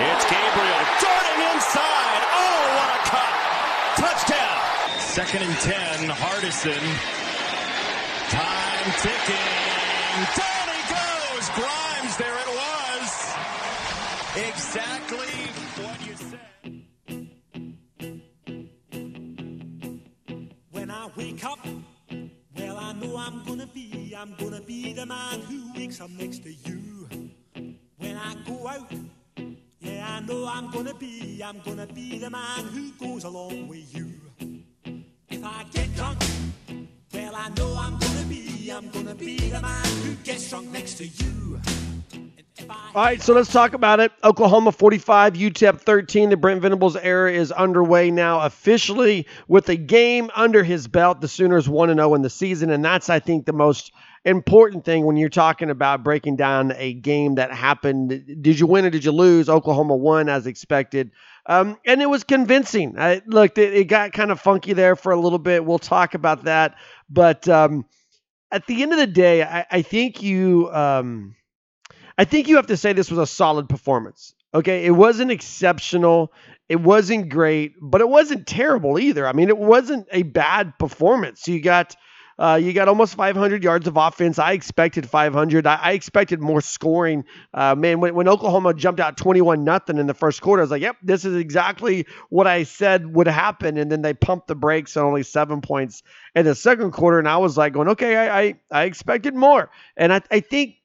It's Gabriel darting inside. Oh, what a cut. Touchdown. Second and 10, Hardison. Time ticking. Down he goes. Grimes, there it was. Exactly what you said. When I wake up, well, I know I'm gonna be, I'm gonna be the man who wakes up next to you. When I go out, I know I'm gonna be, I'm gonna be the man who goes along with you. If I get drunk, well, I know I'm gonna be, I'm gonna be the man who gets drunk next to you. All right, so let's talk about it. Oklahoma 45, UTEP 13. The Brent Venables era is underway now officially with a game under his belt. The Sooners 1 0 in the season, and that's, I think, the most important thing when you're talking about breaking down a game that happened. Did you win or did you lose? Oklahoma won as expected. Um, and it was convincing. I, look, it, it, got kind of funky there for a little bit. We'll talk about that. But um, at the end of the day, I, I think you. Um, I think you have to say this was a solid performance. Okay, it wasn't exceptional, it wasn't great, but it wasn't terrible either. I mean, it wasn't a bad performance. You got uh, you got almost 500 yards of offense. I expected 500. I, I expected more scoring. Uh, man, when, when, Oklahoma jumped out 21 nothing in the first quarter, I was like, "Yep, this is exactly what I said would happen." And then they pumped the brakes on only seven points in the second quarter, and I was like, "Going, okay, I I, I expected more." And I, I think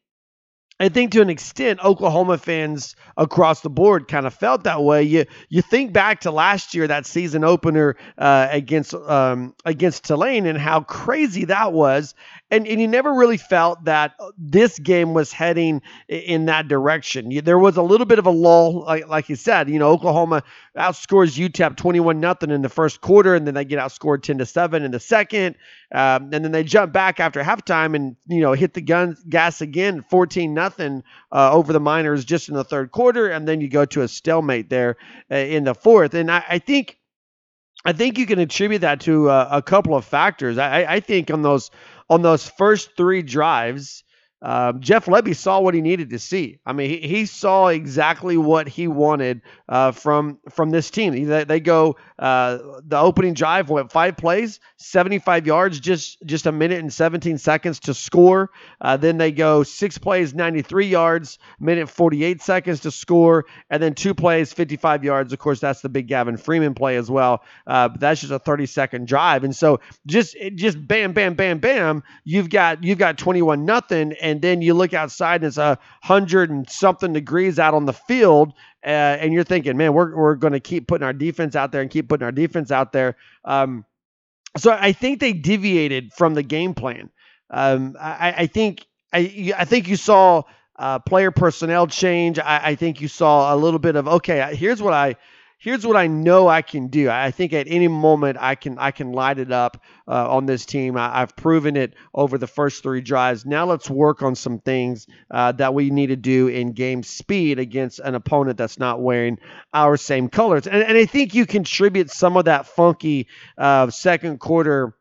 I think to an extent, Oklahoma fans across the board kind of felt that way. You you think back to last year, that season opener uh, against um, against Tulane, and how crazy that was, and, and you never really felt that this game was heading in that direction. You, there was a little bit of a lull, like, like you said. You know, Oklahoma outscores UTEP 21 nothing in the first quarter, and then they get outscored 10 to 7 in the second. Um, and then they jump back after halftime and, you know, hit the gun gas again, 14 nothing uh, over the Miners just in the third quarter. And then you go to a stalemate there uh, in the fourth. And I, I think. I think you can attribute that to uh, a couple of factors. I, I think on those on those first three drives, uh, Jeff Lebby saw what he needed to see. I mean, he, he saw exactly what he wanted uh, from from this team. They, they go uh, the opening drive went five plays, 75 yards, just just a minute and 17 seconds to score. Uh, then they go six plays, 93 yards, minute 48 seconds to score, and then two plays, 55 yards. Of course, that's the big Gavin Freeman play as well. Uh, that's just a 30 second drive, and so just just bam, bam, bam, bam. You've got you've got 21 nothing and and then you look outside and it's a hundred and something degrees out on the field, uh, and you're thinking, man, we're we're going to keep putting our defense out there and keep putting our defense out there. Um, so I think they deviated from the game plan. Um, I, I, think I I think you saw uh, player personnel change. I, I think you saw a little bit of okay. Here's what I here's what I know I can do. I think at any moment I can I can light it up uh, on this team. I, have proven it over the first three drives. Now let's work on some things uh, that we need to do in game speed against an opponent that's not wearing our same colors. And, and I think you contribute some of that funky uh, second quarter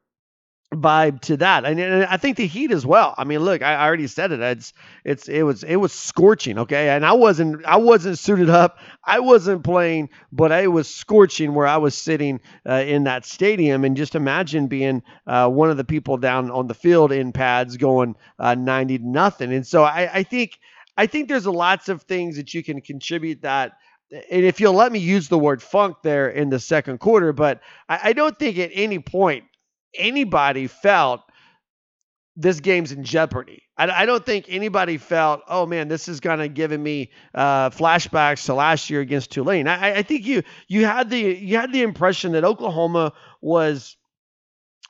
vibe to that. And, and, i think the heat as well. I mean look I, I, already said it. It's it's it was it was scorching okay? And i wasn't i wasn't suited up. I wasn't playing but it was scorching where i was sitting uh, in that stadium. And just imagine being uh, one of the people down on the field in pads going uh, 90 to nothing. And so I, I think i think there's lots of things that you can contribute that and if you'll let me use the word funk there in the second quarter, but I, I don't think at any point anybody felt this game's in jeopardy. I, I, don't think anybody felt, oh man, this is gonna giving me uh, flashbacks to last year against Tulane. I, I, think you you had the you had the impression that Oklahoma was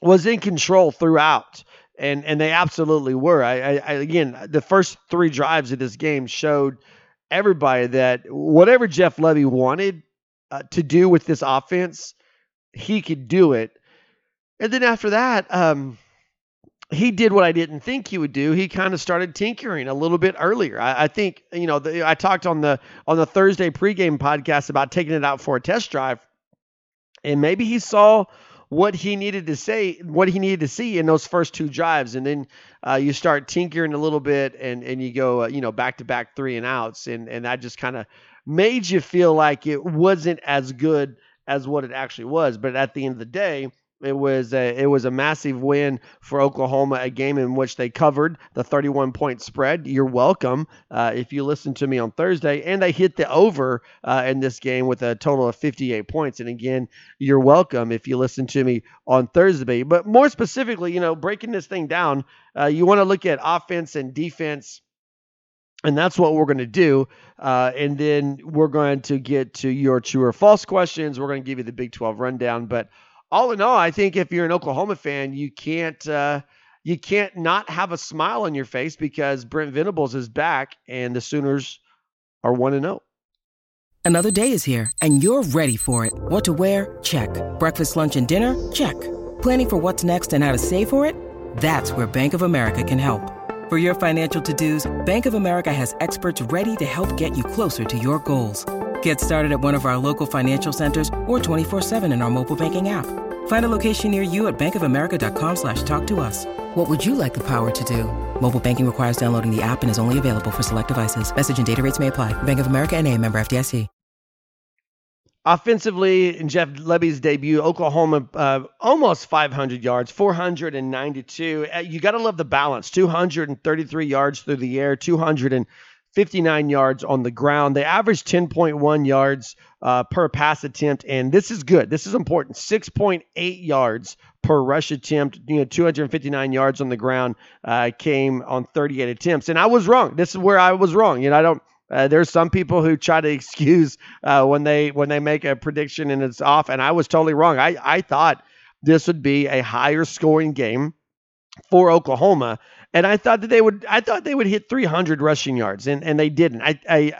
was in control throughout, and and they absolutely were. I, I again, the first three drives of this game showed everybody that whatever Jeff Lebby wanted uh, to do with this offense, he could do it. And then after that, um, he did what I didn't think he would do. He kind of started tinkering a little bit earlier. I, I think you know the, I talked on the on the Thursday pregame podcast about taking it out for a test drive, and maybe he saw what he needed to say, what he needed to see in those first two drives, and then uh, you start tinkering a little bit, and and you go uh, you know back to back three and outs, and and that just kind of made you feel like it wasn't as good as what it actually was. But at the end of the day it was a, it was a massive win for Oklahoma, a game in which they covered the 31 point spread. You're welcome uh, if you listen to me on Thursday, and they hit the over uh, in this game with a total of 58 points. And again, you're welcome if you listen to me on Thursday. But more specifically, you know, breaking this thing down, uh, you want to look at offense and defense. And that's what we're going to do. Uh, and then we're going to get to your true or false questions. We're going to give you the Big 12 rundown. But all in all, I think if you're an Oklahoma fan, you can't uh, you can't not have a smile on your face because Brent Venables is back and the Sooners are one and zero. Oh. Another day is here and you're ready for it. What to wear? Check. Breakfast, lunch, and dinner? Check. Planning for what's next and how to save for it? That's where Bank of America can help. For your financial to-dos, Bank of America has experts ready to help get you closer to your goals. Get started at one of our local financial centers or 24-7 in our mobile banking app. Find a location near you at bankofamerica.com slash talk to us. What would you like the power to do? Mobile banking requires downloading the app and is only available for select devices. Message and data rates may apply. Bank of America and a member FDIC. Offensively, in Jeff Lebby's debut, Oklahoma uh, almost 500 yards, 492. Uh, you got to love the balance. 233 yards through the air, 200 and 59 yards on the ground. They averaged 10.1 yards uh, per pass attempt, and this is good. This is important. 6.8 yards per rush attempt. You know, 259 yards on the ground uh, came on 38 attempts, and I was wrong. This is where I was wrong. You know, I don't. Uh, there's some people who try to excuse uh, when they when they make a prediction and it's off, and I was totally wrong. I I thought this would be a higher scoring game for Oklahoma and I thought that they would I thought they would hit 300 rushing yards and and they didn't. I, I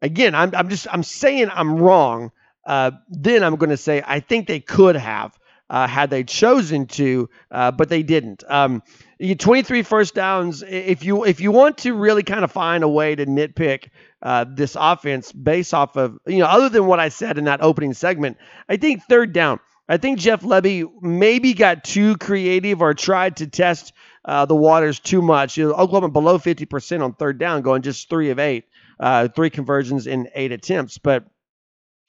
again I'm I'm just I'm saying I'm wrong. Uh, then I'm going to say I think they could have uh, had they chosen to, uh, but they didn't. Um, you 23 first downs. If you if you want to really kind of find a way to nitpick uh, this offense based off of you know other than what I said in that opening segment, I think third down. I think Jeff Lebby maybe got too creative or tried to test uh, the waters too much. You know, Oklahoma below 50% on third down, going just three of eight, uh, three conversions in eight attempts. But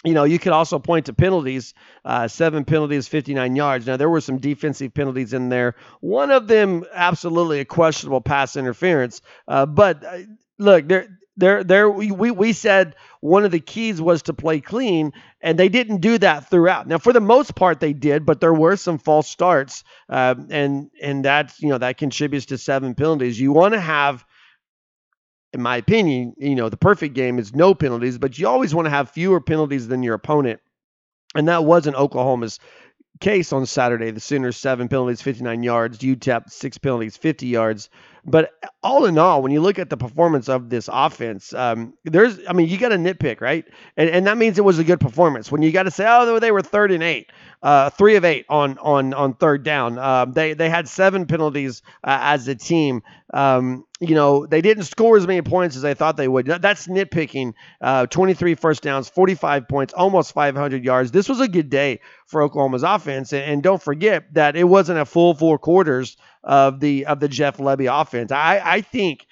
you know, you could also point to penalties, uh, seven penalties, 59 yards. Now, there were some defensive penalties in there. One of them, absolutely a questionable pass interference. Uh, but uh, look, there, there, there. We, we said one of the keys was to play clean, and they didn't do that throughout. Now, for the most part, they did, but there were some false starts, uh, and and that's you know that contributes to seven penalties. You want to have, in my opinion, you know, the perfect game is no penalties, but you always want to have fewer penalties than your opponent, and that wasn't Oklahoma's case on Saturday. The Sooners seven penalties, 59 yards. UTEP six penalties, 50 yards. But all in all, when you look at the performance of this offense, um, there's, I mean, you got to nitpick, right? And, and that means it was a good performance. When you got to say, oh, they were third and eight, uh, three of eight on on on third down. Uh, they they had seven penalties uh, as a team. Um, you know, they didn't score as many points as they thought they would. That's nitpicking. Uh, 23 first downs, 45 points, almost 500 yards. This was a good day for Oklahoma's offense. And, and don't forget that it wasn't a full four quarters of the of the Jeff Lebby offense. I I think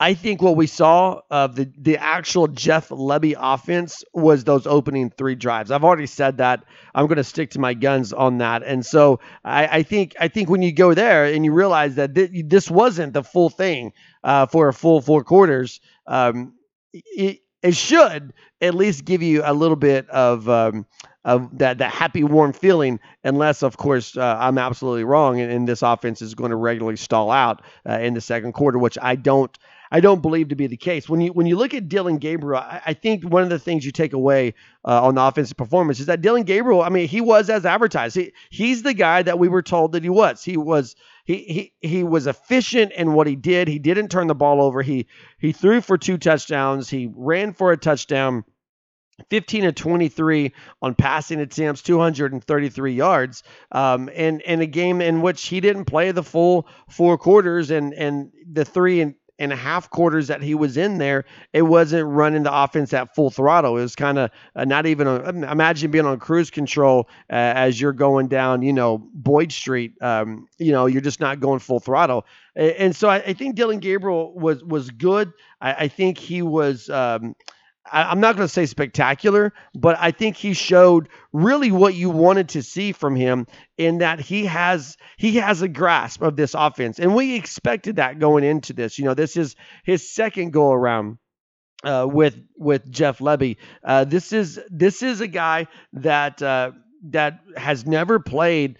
I think what we saw of the the actual Jeff Lebby offense was those opening three drives. I've already said that. I'm going to stick to my guns on that. And so I, I think I think when you go there and you realize that th- this wasn't the full thing uh, for a full four quarters, um, it, it should at least give you a little bit of um, of that that happy warm feeling unless of course uh, I'm absolutely wrong and, and, this offense is going to regularly stall out uh, in the second quarter which I don't I don't believe to be the case. When you when you look at Dillon Gabriel I, I think one of the things you take away uh, on the offensive performance is that Dillon Gabriel I mean he was as advertised. He, he's the guy that we were told that he was. He was he he he was efficient in what he did. He didn't turn the ball over. He he threw for two touchdowns. He ran for a touchdown. 15 to 23 on passing attempts, 233 yards, um, and and a game in which he didn't play the full four quarters, and and the three and and a half quarters that he was in there, it wasn't running the offense at full throttle. It was kind of uh, not even. A, imagine being on cruise control uh, as you're going down, you know, Boyd Street. Um, you know, you're just not going full throttle. And, and so I, I, think Dillon Gabriel was was good. I, I think he was. Um, I, am not going to say spectacular, but I think he showed really what you wanted to see from him in that he has he has a grasp of this offense, and we expected that going into this. You know, this is his second go around. Uh, with with Jeff Lebby, uh, this is this is a guy that uh, that has never played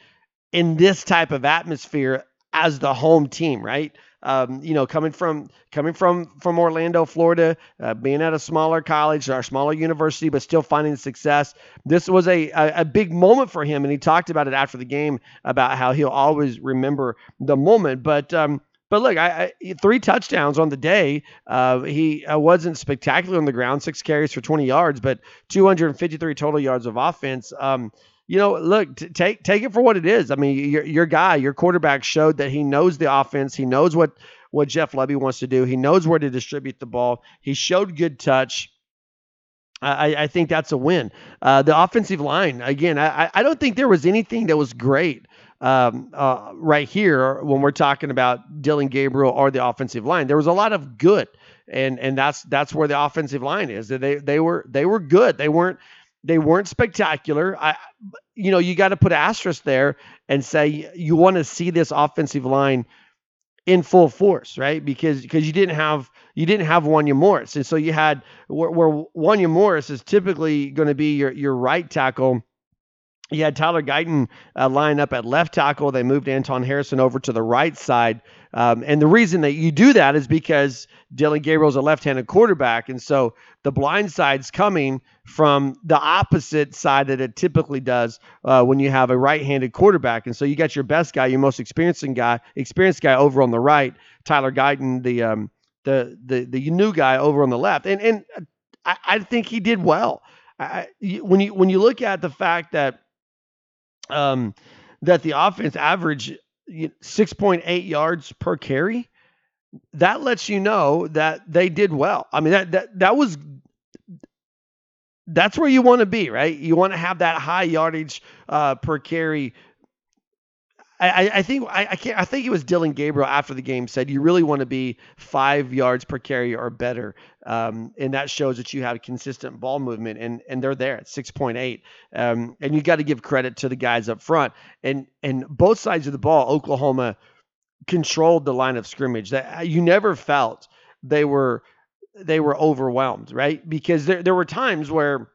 in this type of atmosphere as the home team, right? Um, you know, coming from coming from from Orlando, Florida, uh, being at a smaller college or a smaller university, but still finding success. This was a, a, a big moment for him, and he talked about it after the game about how he'll always remember the moment. But um, but look, I, I, three touchdowns on the day. Uh, he uh, wasn't spectacular on the ground, six carries for 20 yards, but 253 total yards of offense. Um, you know, look, t- take take it for what it is. I mean, your your guy, your quarterback showed that he knows the offense. He knows what what Jeff Lebby wants to do. He knows where to distribute the ball. He showed good touch. I, I think that's a win. Uh, the offensive line, again, I, I don't think there was anything that was great um, uh, right here when we're talking about Dillon Gabriel or the offensive line. There was a lot of good, and and that's that's where the offensive line is. They they were they were good. They weren't they weren't spectacular. I, you know, you got to put asterisk there and say you want to see this offensive line in full force, right? Because because you didn't have you didn't have Wanya Morris, and so you had where, where Wanya Morris is typically going to be your your right tackle you had Tyler Guyton uh, line up at left tackle. They moved Anton Harrison over to the right side. Um, and the reason that you do that is because Dillon Gabriel is a left handed quarterback. And so the blind side's coming from the opposite side that it typically does uh, when you have a right handed quarterback. And so you got your best guy, your most experienced guy, experienced guy over on the right, Tyler Guyton, the, um, the, the, the new guy over on the left. And, and I, I think he did well. I, when you when you look at the fact that um, that the offense averaged 6.8 yards per carry. That lets you know that they did well. I mean, that that that was that's where you want to be, right? You want to have that high yardage uh, per carry I, I think I, I can't I think it was Dillon Gabriel after the game said you really want to be five yards per carry or better, um, and that shows that you have consistent ball movement, and and they're there at six point eight, um, and you got to give credit to the guys up front, and and both sides of the ball, Oklahoma controlled the line of scrimmage. That you never felt they were they were overwhelmed, right? Because there there were times where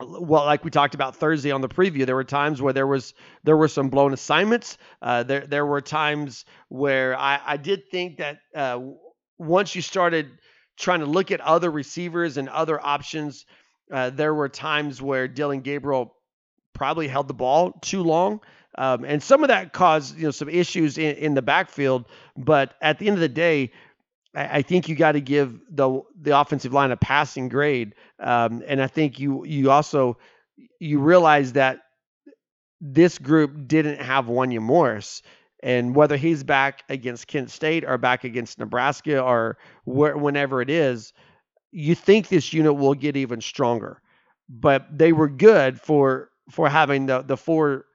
well, like we talked about Thursday on the preview, there were times where there was there were some blown assignments. Uh, there there were times where I, I did think that uh, once you started trying to look at other receivers and other options, uh, there were times where Dillon Gabriel probably held the ball too long. Um, and some of that caused you know some issues in, in the backfield. But at the end of the day, I, think you got to give the the offensive line a passing grade, um, and I think you you also you realize that this group didn't have Wanya Morris, and whether he's back against Kent State or back against Nebraska or where, whenever it is, you think this unit will get even stronger. But they were good for for having the the four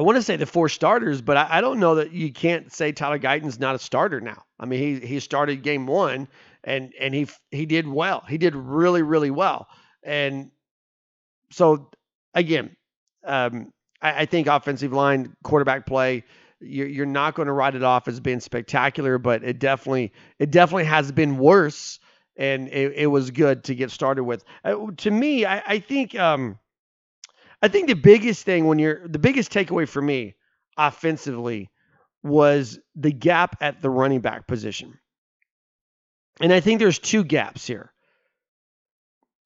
I want to say the four starters, but I, I, don't know that you can't say Tyler Guyton's not a starter now. I mean, he he started game one and and he he did well. He did really really well. And so again, um, I, I, think offensive line, quarterback play, you're, you're not going to write it off as being spectacular, but it definitely it definitely has been worse. And it, it was good to get started with. Uh, to me, I, I think. Um, I think the biggest thing when you're the biggest takeaway for me offensively was the gap at the running back position. And I think there's two gaps here.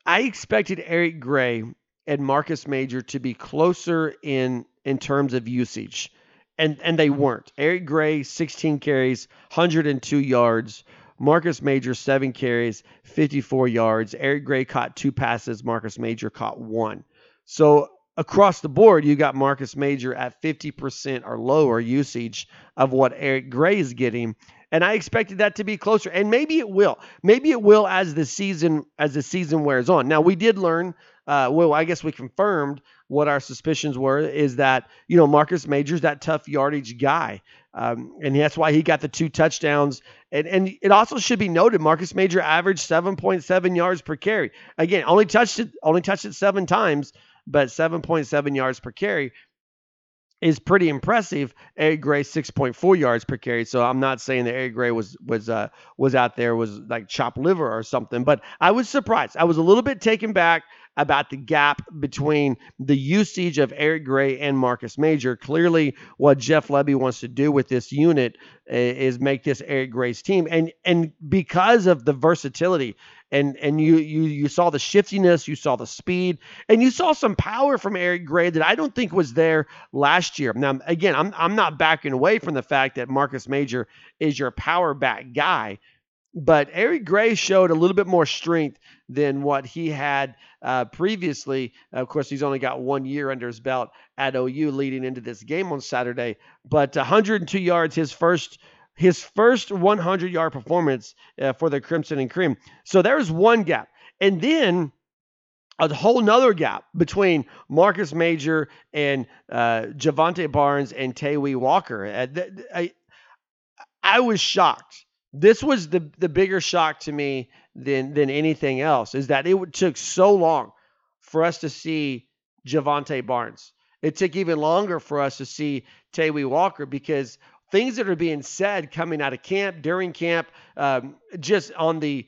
I expected Eric Gray and Marcus Major to be closer in in terms of usage and and they weren't. Eric Gray, 16 carries, 102 yards. Marcus Major, seven carries, 54 yards. Eric Gray caught two passes. Marcus Major caught one. So across the board, you got Marcus Major at 50% or lower usage of what Eric Gray is getting. And I expected that to be closer. And maybe it will. Maybe it will as the season as the season wears on. Now we did learn uh, well, I guess we confirmed what our suspicions were is that, you know, Marcus Major's that tough yardage guy. Um, and that's why he got the two touchdowns. And, and it also should be noted, Marcus Major averaged 7.7 yards per carry. Again, only touched it, only touched it seven times, but 7.7 yards per carry is pretty impressive. Eric Gray 6.4 yards per carry. So I'm not saying that Eric Gray was was uh was out there was like chopped liver or something, but I was surprised. I was a little bit taken back about the gap between the usage of Eric Gray and Marcus Major. Clearly, what Jeff Lebby wants to do with this unit is make this Eric Gray's team, and and because of the versatility. And, and you, you you saw the shiftiness, you saw the speed, and you saw some power from Eric Gray that I don't think was there last year. Now, again, I'm I'm not backing away from the fact that Marcus Major is your power back guy, but Eric Gray showed a little bit more strength than what he had uh, previously. Of course, he's only got one year under his belt at OU leading into this game on Saturday. But 102 yards, his first his first 100 yard performance uh, for the Crimson and Cream. So there's one gap, and then a whole nother gap between Marcus Major and uh, Jovantae Barnes and Tawee Walker. Uh, I, I was shocked. This was the the bigger shock to me than than anything else is that it took so long for us to see Jovantae Barnes. It took even longer for us to see Tawee Walker because things that are being said coming out of camp, during camp, um, just on the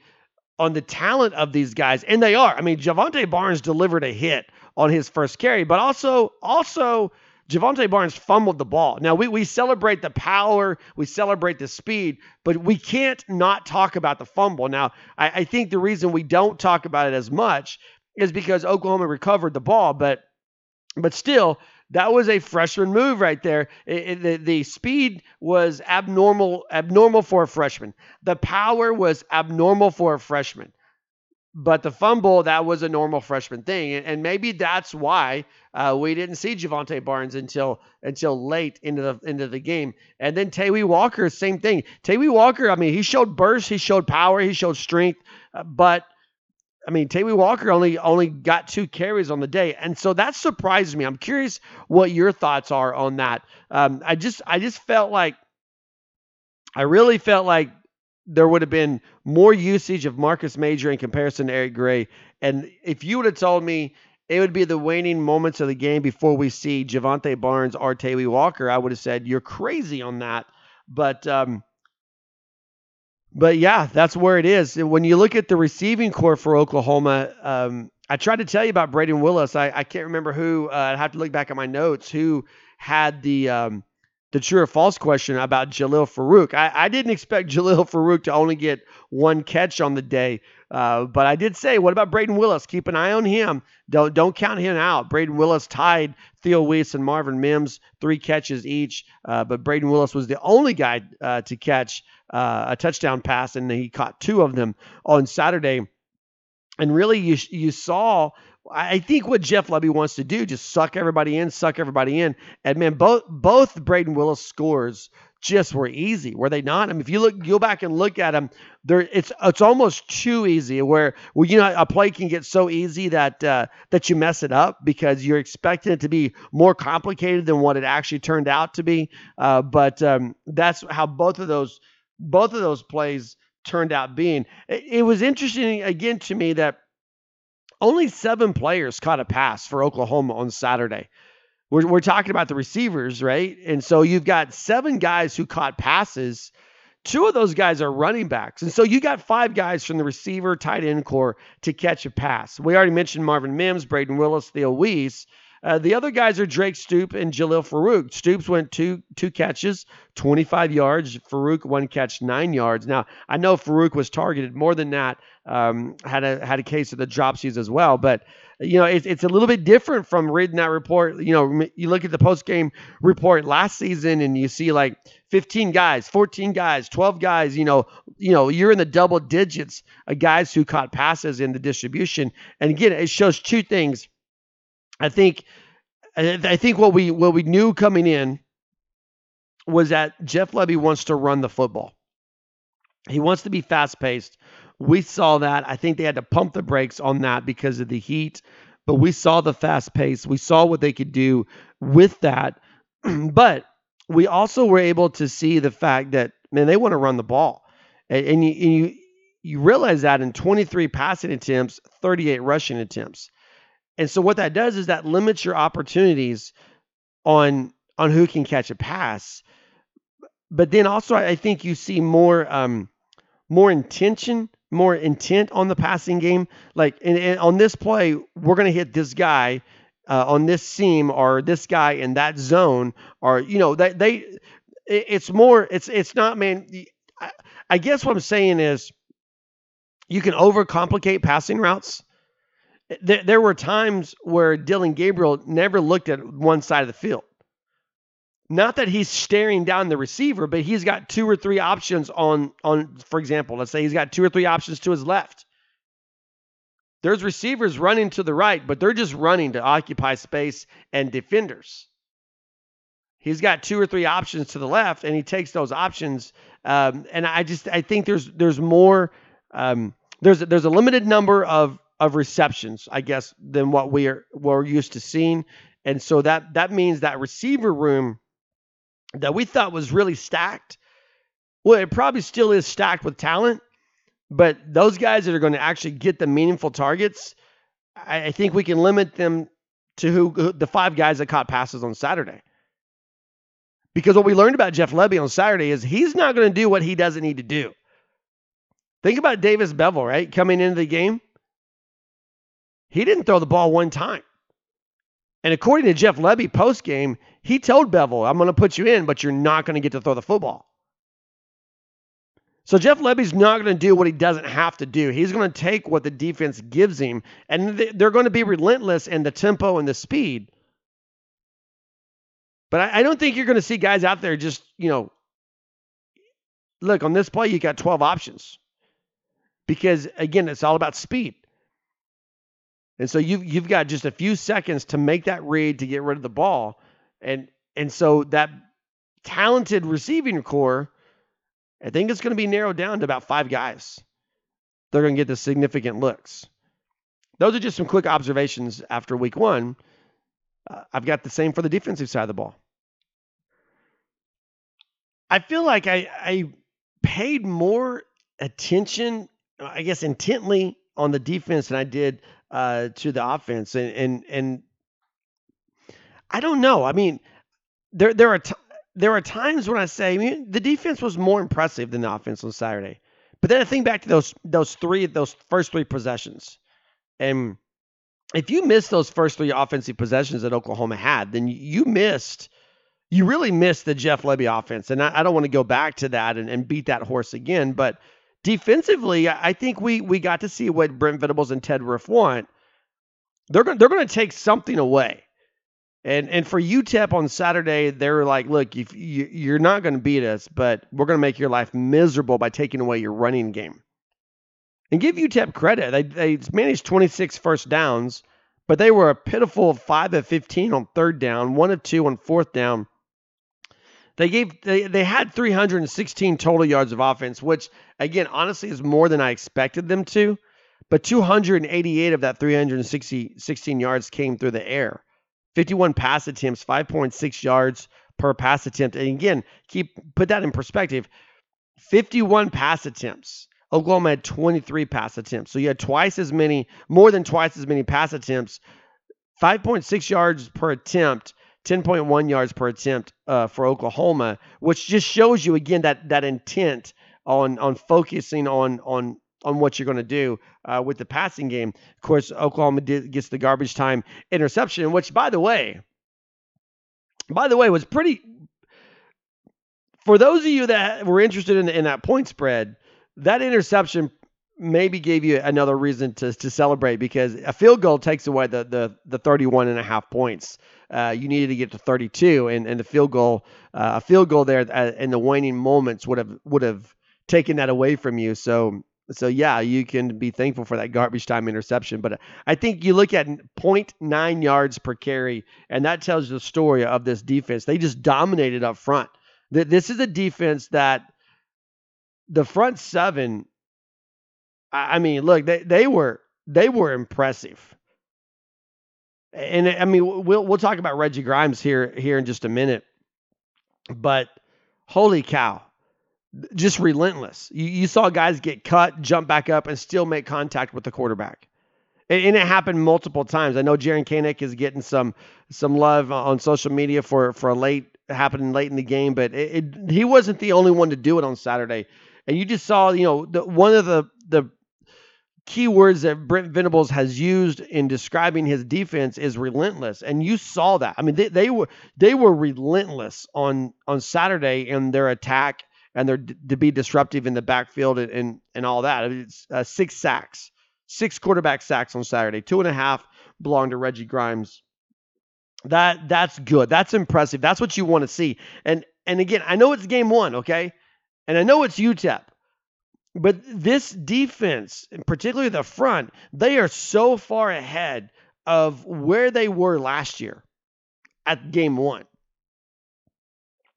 on the talent of these guys, and they are. I mean, Jovantae Barnes delivered a hit on his first carry, but also also Jovantae Barnes fumbled the ball. Now we we celebrate the power, we celebrate the speed, but we can't not talk about the fumble. Now I, I think the reason we don't talk about it as much is because Oklahoma recovered the ball, but but still that was a freshman move right there. It, it, the, the speed was abnormal abnormal for a freshman. The power was abnormal for a freshman. But the fumble, that was a normal freshman thing. And, maybe that's why uh, we didn't see Jovantae Barnes until until late into the into the game. And then Tawee Walker, same thing. Tawee Walker, I mean, he showed burst, he showed power, he showed strength, uh, but I mean, Tawee Walker only only got two carries on the day, and so that surprised me. I'm curious what your thoughts are on that. Um, I just I just felt like I really felt like there would have been more usage of Marcus Major in comparison to Eric Gray. And if you would have told me it would be the waning moments of the game before we see Jovantae Barnes or Tawee Walker, I would have said you're crazy on that. But um, but yeah, that's where it is. When you look at the receiving corps for Oklahoma, um, I tried to tell you about Brayden Willis. I, I can't remember who. Uh, I'd have to look back at my notes. Who had the um, the true or false question about Jalil Farooq. I, I didn't expect Jalil Farooq to only get one catch on the day, uh, but I did say, what about Brayden Willis? Keep an eye on him. Don't don't count him out. Brayden Willis tied Theo Wease and Marvin Mims three catches each, uh, but Brayden Willis was the only guy uh, to catch uh, a touchdown pass, and he caught two of them on Saturday. And really, you you saw I think what Jeff Lebby wants to do just suck everybody in, suck everybody in. And man, both both Brayden Willis scores just were easy, were they not? I mean, if you look, go back and look at them, there it's it's almost too easy. Where well, you know, a play can get so easy that uh, that you mess it up because you're expecting it to be more complicated than what it actually turned out to be. Uh, but um, that's how both of those both of those plays turned out being. It, it was interesting again to me that only seven players caught a pass for Oklahoma on Saturday. We're, we're talking about the receivers, right? And so you've got seven guys who caught passes. Two of those guys are running backs. And so you got five guys from the receiver, tight end corps to catch a pass. We already mentioned Marvin Mims, Brayden Willis, Theo Wease. Uh, the other guys are Drake Stoops and Jalil Farooq. Stoops went two two catches, 25 yards. Farooq one catch, nine yards. Now I know Farooq was targeted more than that. Um, had a had a case of the dropsies as well, but you know it's it's a little bit different from reading that report. You know, you look at the post game report last season and you see like 15 guys, 14 guys, 12 guys. You know, you know you're in the double digits of guys who caught passes in the distribution. And again, it shows two things I think I think what we what we knew coming in was that Jeff Lebby wants to run the football. He wants to be fast paced. We saw that. I think they had to pump the brakes on that because of the heat, but we saw the fast pace. We saw what they could do with that. but we also were able to see the fact that man, they want to run the ball, and, and you, and you you realize that in 23 passing attempts, 38 rushing attempts. And so what that does is that limits your opportunities on on who can catch a pass. But then also I think you see more um, more intention, more intent on the passing game. Like and, and on this play, we're gonna hit this guy uh, on this seam or this guy in that zone, or you know that they, they it's more it's it's not man. I, I guess what I'm saying is you can overcomplicate passing routes there, there were times where Dillon Gabriel never looked at one side of the field. Not that he's staring down the receiver, but he's got two or three options on on for example, let's say he's got two or three options to his left. There's receivers running to the right, but they're just running to occupy space and defenders. He's got two or three options to the left, and he takes those options. Um, and I just I think there's there's more um, there's there's a limited number of of receptions, I guess, than what we are we're used to seeing. And so that that means that receiver room that we thought was really stacked. Well, it probably still is stacked with talent, but those guys that are going to actually get the meaningful targets, I, I think we can limit them to who, who the five guys that caught passes on Saturday. Because what we learned about Jeff Lebby on Saturday is he's not going to do what he doesn't need to do. Think about Davis Beville, right? Coming into the game. He didn't throw the ball one time. And according to Jeff Lebby post game, he told Beville, I'm going to put you in, but you're not going to get to throw the football. So Jeff Lebby's not going to do what he doesn't have to do. He's going to take what the defense gives him, and they're going to be relentless in the tempo and the speed. But I don't think you're going to see guys out there just, you know, look, on this play, you got 12 options. Because, again, it's all about speed. And so you've you've got just a few seconds to make that read to get rid of the ball. And and so that talented receiving corps, I think it's going to be narrowed down to about five guys. They're going to get the significant looks. Those are just some quick observations after week one. Uh, I've got the same for the defensive side of the ball. I feel like I, I paid more attention, I guess, intently on the defense than I did uh, to the offense, and and and I don't know. I mean, there there are t- there are times when I say I mean, the defense was more impressive than the offense on Saturday, but then I think back to those those three those first three possessions, and if you missed those first three offensive possessions that Oklahoma had, then you missed. You really missed the Jeff Lebby offense. And I, I don't want to go back to that and, and beat that horse again, but defensively, I think we we got to see what Brent Venables and Ted Roof want. They're going they're going to take something away. And and for UTEP on Saturday, they're like, look, if you, you're not going to beat us, but we're going to make your life miserable by taking away your running game. And give UTEP credit. They they managed 26 first downs, but they were a pitiful 5 of 15 on third down, 1 of 2 on fourth down. They gave they, they had 316 total yards of offense, which again, honestly, is more than I expected them to. But 288 of that 360 16 yards came through the air. 51 pass attempts, 5.6 yards per pass attempt. And again, keep put that in perspective. 51 pass attempts. Oklahoma had 23 pass attempts. So you had twice as many, more than twice as many pass attempts. 5.6 yards per attempt 10.1 yards per attempt uh, for Oklahoma, which just shows you again that that intent on on focusing on on on what you're going to do uh, with the passing game. Of course, Oklahoma did, gets the garbage time interception, which, by the way, by the way, was pretty. For those of you that were interested in, in that point spread, that interception maybe gave you another reason to, to celebrate because a field goal takes away the, the, the 31 and a half points. Uh, you needed to get to 32 and, and the field goal, uh, a field goal there uh, in the waning moments would have, would have taken that away from you. So, so yeah, you can be thankful for that garbage time interception. But uh, I think you look at 0.9 yards per carry, and that tells the story of this defense. They just dominated up front. This is a defense that the front seven I mean, look, they, they were they were impressive. And I mean, we'll we'll talk about Reggie Grimes here here in just a minute. But holy cow, just relentless. You, you saw guys get cut, jump back up, and still make contact with the quarterback. And, and it happened multiple times. I know Jaren Kanak is getting some some love on social media for for a late happening late in the game, but it, it, he wasn't the only one to do it on Saturday. And you just saw, you know, the, one of the the key words that Brent Venables has used in describing his defense is relentless, and you saw that. I mean, they, they were they were relentless on on Saturday in their attack and their to be disruptive in the backfield and and, and all that. It's uh, six sacks, six quarterback sacks on Saturday. Two and a half belong to Reggie Grimes. That that's good. That's impressive. That's what you want to see. And and again, I know it's game one, okay, and I know it's UTEP. But this defense, particularly the front, they are so far ahead of where they were last year at game one.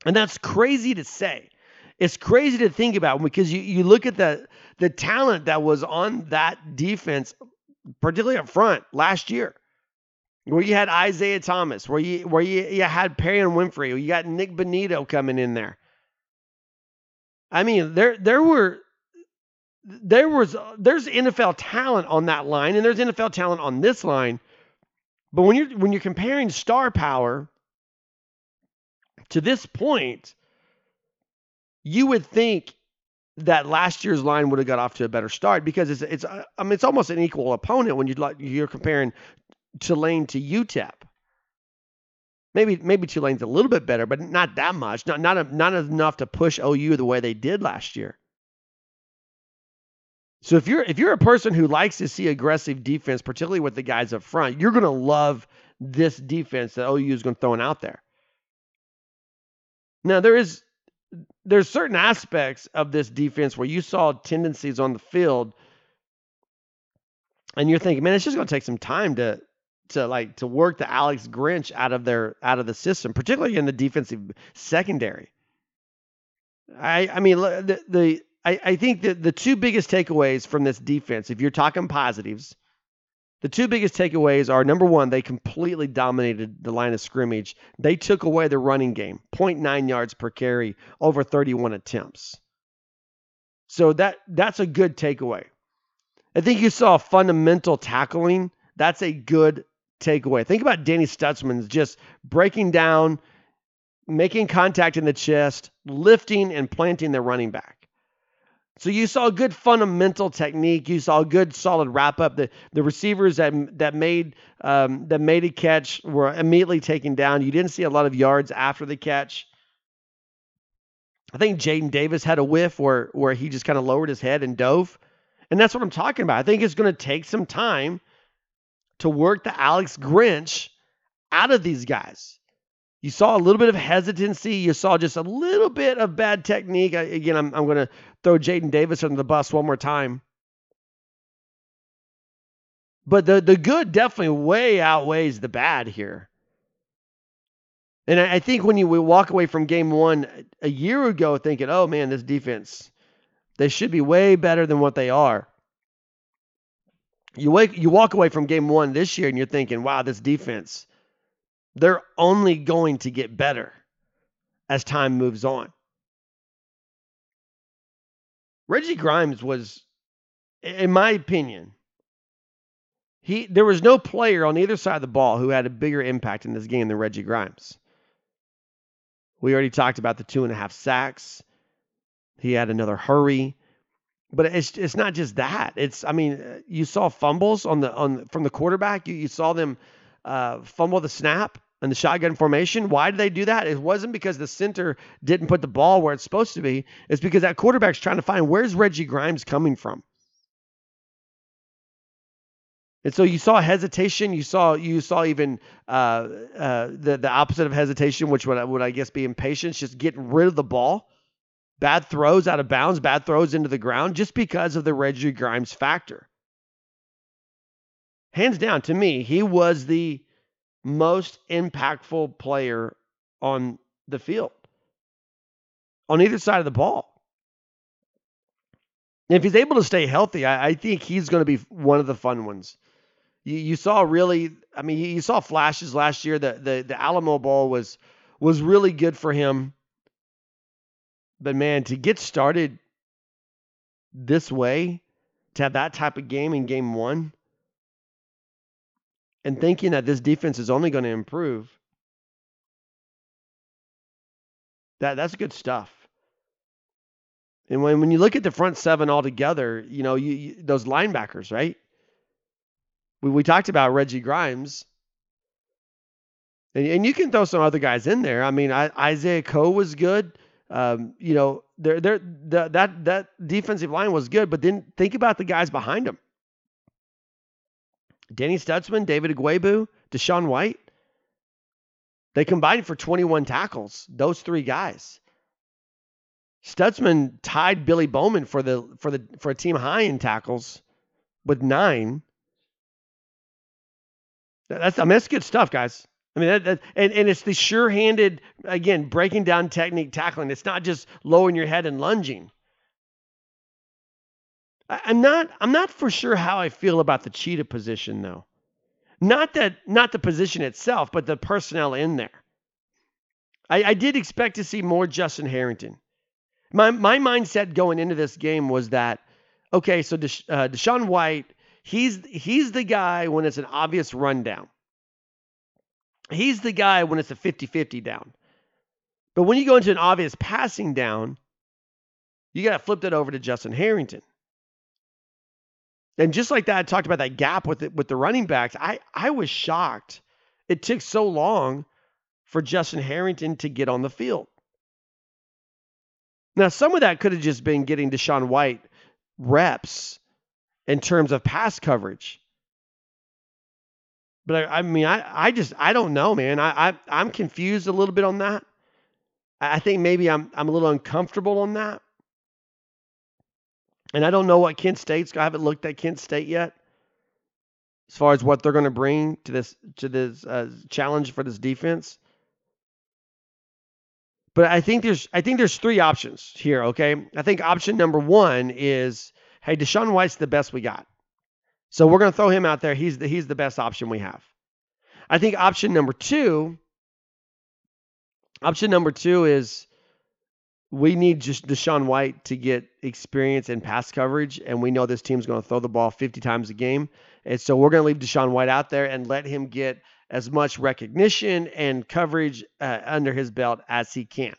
And that's crazy to say. It's crazy to think about because you, you look at the the talent that was on that defense, particularly up front last year, where you had Isaiah Thomas, where you where you, you had Perrion Winfrey, you got Nik Bonitto coming in there. I mean, there there were there was there's NFL talent on that line, and there's NFL talent on this line. But when you're when you're comparing star power to this point, you would think that last year's line would have got off to a better start because it's it's uh, I mean it's almost an equal opponent when you like you're comparing Tulane to UTEP. Maybe maybe Tulane's a little bit better, but not that much. Not not not enough to push OU the way they did last year. So if you're if you're a person who likes to see aggressive defense, particularly with the guys up front, you're to love this defense that OU is going to throw out there. Now there is there's certain aspects of this defense where you saw tendencies on the field, and you're thinking, man, it's just going to take some time to to like to work the Alex Grinch out of their out of the system, particularly in the defensive secondary. I I mean the the I, I think that the two biggest takeaways from this defense, if you're talking positives, the two biggest takeaways are number one, they completely dominated the line of scrimmage. They took away the running game, 0.9 yards per carry, over 31 attempts. So that that's a good takeaway. I think you saw fundamental tackling. That's a good takeaway. Think about Danny Stutsman's just breaking down, making contact in the chest, lifting and planting the running back. So you saw a good fundamental technique. You saw a good solid wrap up. The the receivers that that made um, that made a catch were immediately taken down. You didn't see a lot of yards after the catch. I think Jaden Davis had a whiff where where he just kind of lowered his head and dove, and that's what I'm talking about. I think it's going to take some time to work the Alex Grinch out of these guys. You saw a little bit of hesitancy. You saw just a little bit of bad technique. Again, I'm, I'm going to throw Jaden Davis under the bus one more time. But the, the good definitely way outweighs the bad here. And I, I think when you walk away from game one a year ago thinking, oh man, this defense, they should be way better than what they are. You wake you walk away from game one this year and you're thinking, wow, this defense they're only going to get better as time moves on. Reggie Grimes was, in my opinion, he there was no player on either side of the ball who had a bigger impact in this game than Reggie Grimes. We already talked about the two and a half sacks. He had another hurry. but it's it's not just that. It's I mean, uh, you saw fumbles on the on from the quarterback. You, you saw them uh, fumble the snap and the shotgun formation. Why did they do that? It wasn't because the center didn't put the ball where it's supposed to be. It's because that quarterback's trying to find where's Reggie Grimes coming from. And so you saw hesitation. You saw you saw even uh, uh, the the opposite of hesitation, which would would I guess be impatience, just getting rid of the ball bad throws out of bounds, bad throws into the ground, just because of the Reggie Grimes factor. Hands down, to me, he was the most impactful player on the field, on either side of the ball. if he's able to stay healthy, I, I think he's going to be one of the fun ones. You, you, saw really, I mean, you saw flashes last year. The the the Alamo Bowl was was really good for him. But man, to get started this way, to have that type of game in game one, and thinking that this defense is only going to improve, that that's good stuff. And when, when you look at the front seven altogether, you know, you, you those linebackers, right? We, we talked about Reggie Grimes. And, and you can throw some other guys in there. I mean, I, Isaiah Coe was good. Um, you know, they're, they're, the, that that defensive line was good, but then think about the guys behind them. Danny Stutsman, David Ugwoegbu, DaShaun White. They combined for 21 tackles, those three guys. Stutsman tied Billy Bowman for the for the for a team high in tackles with nine. That's I mean that's good stuff, guys. I mean, that, that, and, and it's the sure-handed, again, breaking down technique tackling. It's not just lowering your head and lunging. I'm not I'm not for sure how I feel about the cheetah position though. Not that not the position itself, but the personnel in there. I, I did expect to see more Justin Harrington. My my mindset going into this game was that okay, so Desha, uh, DaShaun White, he's he's the guy when it's an obvious rundown. He's the guy when it's a 50 50 down. But when you go into an obvious passing down, you got to flip that over to Justin Harrington. And just like that, I talked about that gap with the, with the running backs. I, I was shocked. It took so long for Justin Harrington to get on the field. Now, some of that could have just been getting DaShaun White reps in terms of pass coverage. But I, I mean, I, I just I don't know, man. I, I I'm confused a little bit on that. I think maybe I'm I'm a little uncomfortable on that. And I don't know what Kent State's. I haven't looked at Kent State yet, as far as what they're going to bring to this to this uh, challenge for this defense. But I think there's I think there's three options here. Okay, I think option number one is, hey, DaShaun White's the best we got. So we're going to throw him out there. He's the, he's the best option we have. I think option number two, option number two is we need just DaShaun White to get experience in pass coverage, and we know this team's going to throw the ball 50 times a game. And so we're going to leave DaShaun White out there and let him get as much recognition and coverage uh, under his belt as he can.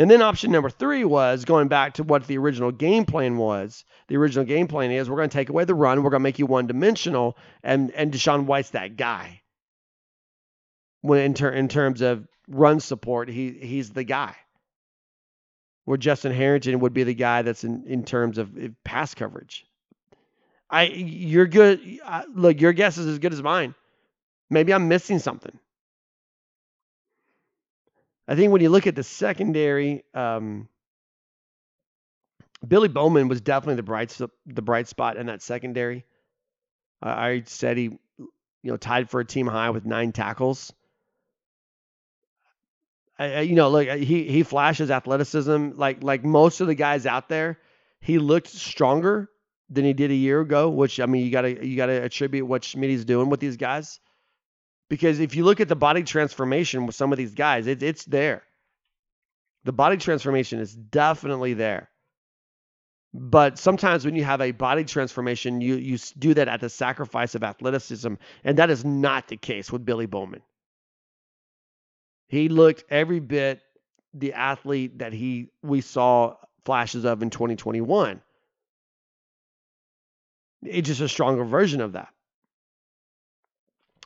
And then option number three was going back to what the original game plan was. The original game plan is we're going to take away the run, we're going to make you one dimensional, and and DaShaun White's that guy. When in, ter- in terms of run support, he he's the guy. Where Justin Harrington would be the guy that's in, in terms of pass coverage. I you're good. look, your guess is as good as mine. Maybe I'm missing something. I think when you look at the secondary, um, Billy Bowman was definitely the bright the bright spot in that secondary. Uh, I said he, you know, tied for a team high with nine tackles. I, you know, look, he he flashes athleticism like like most of the guys out there. He looked stronger than he did a year ago, which I mean, you gotta you gotta attribute what Schmidt's doing with these guys. Because if you look at the body transformation with some of these guys, it, it's there. The body transformation is definitely there. But sometimes when you have a body transformation, you, you do that at the sacrifice of athleticism. And that is not the case with Billy Bowman. He looked every bit the athlete that he we saw flashes of in 2021. It's just a stronger version of that.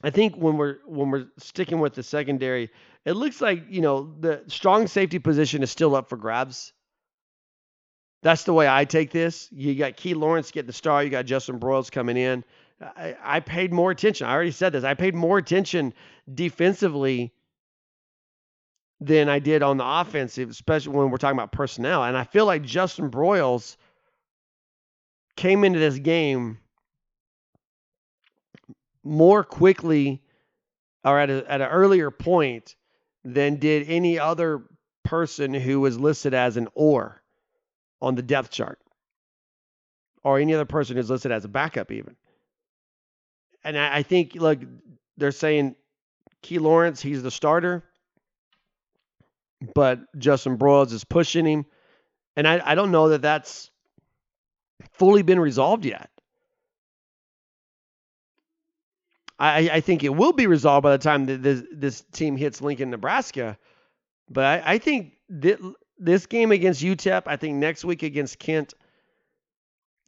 I think when we're when we're sticking with the secondary, it looks like you know the strong safety position is still up for grabs. That's the way I take this. You got Key Lawrence getting the star. You got Justin Broiles coming in. I, I paid more attention. I already said this. I paid more attention defensively than I did on the offensive, especially when we're talking about personnel. And I feel like Justin Broiles came into this game more quickly or at, a, at an earlier point than did any other person who was listed as an or on the depth chart or any other person who's listed as a backup even. And I, I think, look, they're saying Key Lawrence, he's the starter, but Justin Broiles is pushing him. And I, I don't know that that's fully been resolved yet. I, I think it will be resolved by the time that this, this team hits Lincoln, Nebraska. But I, I think that this game against UTEP, I think next week against Kent,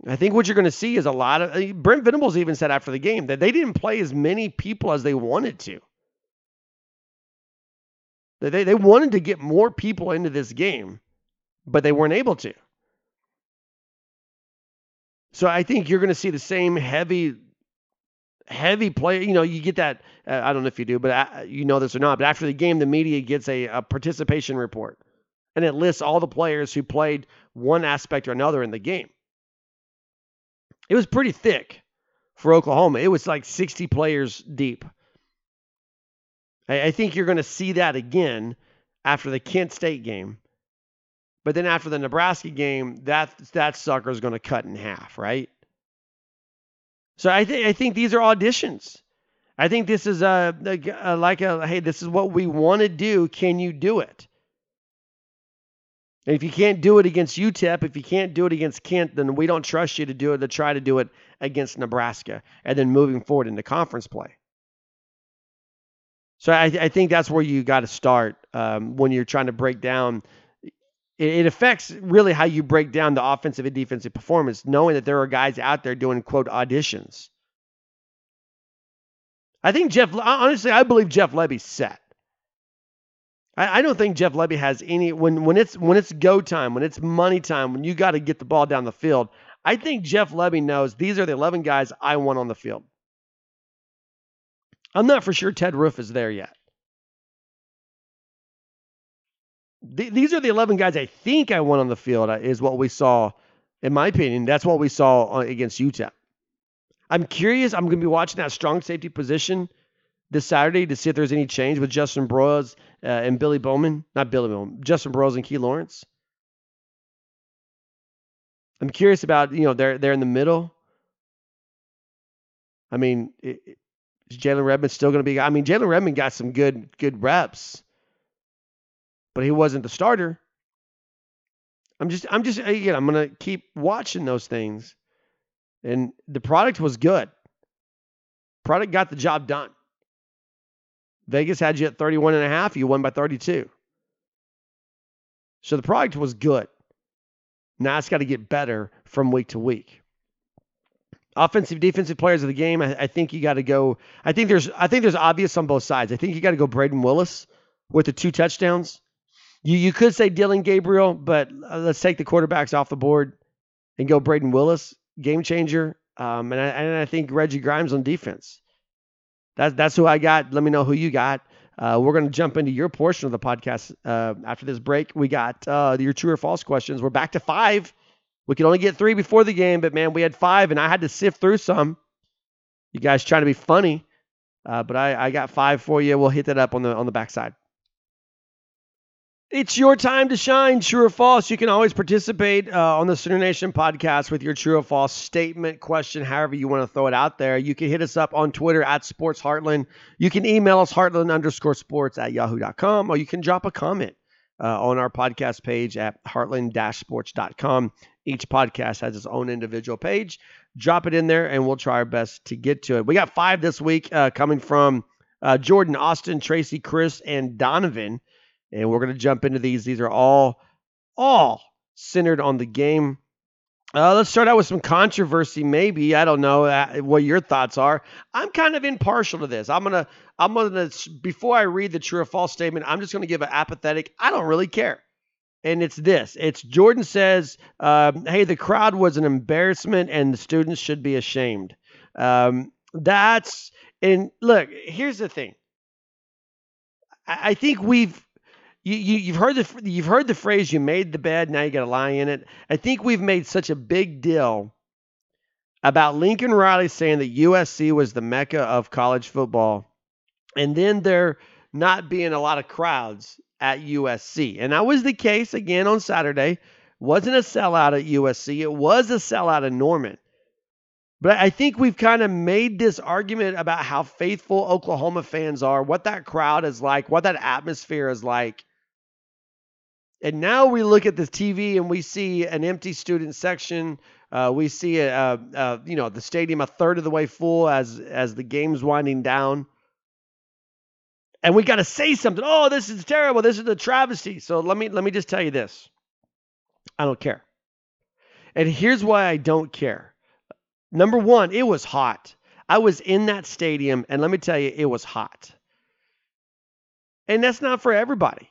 I think what you're going to see is a lot of Brent Venables even said after the game that they didn't play as many people as they wanted to. They, they wanted to get more people into this game, but they weren't able to. So I think you're going to see the same heavy heavy play. You know, you get that. Uh, I don't know if you do, but uh, you know this or not. But after the game, the media gets a, a participation report, and it lists all the players who played one aspect or another in the game. It was pretty thick for Oklahoma. It was like 60 players deep. I, I think you're going to see that again after the Kent State game. But then after the Nebraska game, that that sucker is going to cut in half, right? So I think I think these are auditions. I think this is a, a, a, like a hey, this is what we want to do. Can you do it? And if you can't do it against UTEP, if you can't do it against Kent, then we don't trust you to do it to try to do it against Nebraska, and then moving forward into conference play. So I, I think that's where you got to start um, when you're trying to break down. It, it affects really how you break down the offensive and defensive performance, knowing that there are guys out there doing quote auditions. I think Jeff, honestly, I believe Jeff Lebby's set. I, I don't think Jeff Lebby has any when when it's when it's go time, when it's money time, when you got to get the ball down the field. I think Jeff Lebby knows these are the 11 guys I want on the field. I'm not for sure Ted Roof is there yet. these are the 11 guys I think I want on the field, uh, is what we saw, in my opinion. That's what we saw against UTEP. I'm curious. I'm going to be watching that strong safety position this Saturday to see if there's any change with Justin Broiles uh, and Billy Bowman. Not Billy Bowman, Justin Broiles and Key Lawrence. I'm curious about, you know, they're, they're in the middle. I mean, it, is Jalen Redmond still going to be? I mean, Jalen Redmond got some good good reps, but he wasn't the starter. I'm just I'm just again I'm going to keep watching those things, and the product was good. Product got the job done. Vegas had you at 31 and a half. You won by 32. So the product was good. Now it's got to get better from week to week offensive defensive players of the game i, I think you got to go i think there's i think there's obvious on both sides. I think you got to go Brayden Willis with the two touchdowns. You you could say Dillon Gabriel but uh, let's take the quarterbacks off the board and go Brayden Willis game changer. Um, and, I, and I think Reggie Grimes on defense. That's that's who i got. Let me know who you got. Uh, we're going to jump into your portion of the podcast uh, after this break. We got uh, your true or false questions. We're back to five we could only get three before the game, but man, we had five, and I had to sift through some. You guys trying to be funny, uh, but I, I got five for you. We'll hit that up on the on the backside. It's your time to shine, true or false. You can always participate uh, on the Sooner Nation podcast with your true or false statement, question, however you want to throw it out there. You can hit us up on Twitter at Sports Heartland. You can email us heartland underscore sports at yahoo.com, or you can drop a comment uh, on our podcast page at heartland-sports.com. Each podcast has its own individual page. Drop it in there, and we'll try our best to get to it. We got five this week uh, coming from uh, Jordan, Austin, Tracy, Chris, and Donovan, and we're going to jump into these. These are all all centered on the game. Uh, let's start out with some controversy, maybe. I don't know uh, what your thoughts are. I'm kind of impartial to this. I'm gonna, I'm gonna, before I read the true or false statement, I'm just gonna give an apathetic. I don't really care, and it's this. It's Jordan says, um, "Hey, the crowd was an embarrassment, and the students should be ashamed." Um, that's and look. Here's the thing. I, I think we've you, you have heard the you've heard the phrase you made the bed now you got to lie in it i think we've made such a big deal about Lincoln Riley saying that usc was the mecca of college football and then there not being a lot of crowds at usc and that was the case again on saturday wasn't a sellout at usc it was a sellout at norman but I think we've kind of made this argument about how faithful Oklahoma fans are, what that crowd is like, what that atmosphere is like. And now we look at the TV and we see an empty student section. Uh, we see a, you know the stadium a third of the way full as as the game's winding down. And we got to say something. Oh, this is terrible. This is a travesty. So let me let me just tell you this. I don't care. And here's why I don't care. Number one, it was hot. I was in that stadium, and let me tell you, it was hot. And that's not for everybody.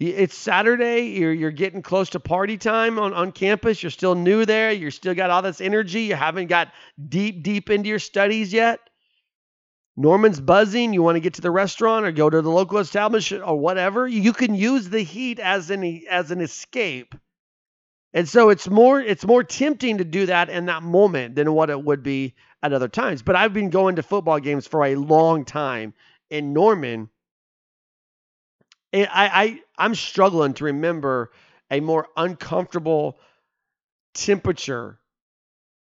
It's Saturday. You're you're getting close to party time on, on campus. You're still new there. You're still got all this energy. You haven't got deep, deep into your studies yet. Norman's buzzing. You want to get to the restaurant or go to the local establishment or whatever. You can use the heat as an as an escape. And so it's more it's more tempting to do that in that moment than what it would be at other times. But I've been going to football games for a long time in Norman I, I I'm struggling to remember a more uncomfortable temperature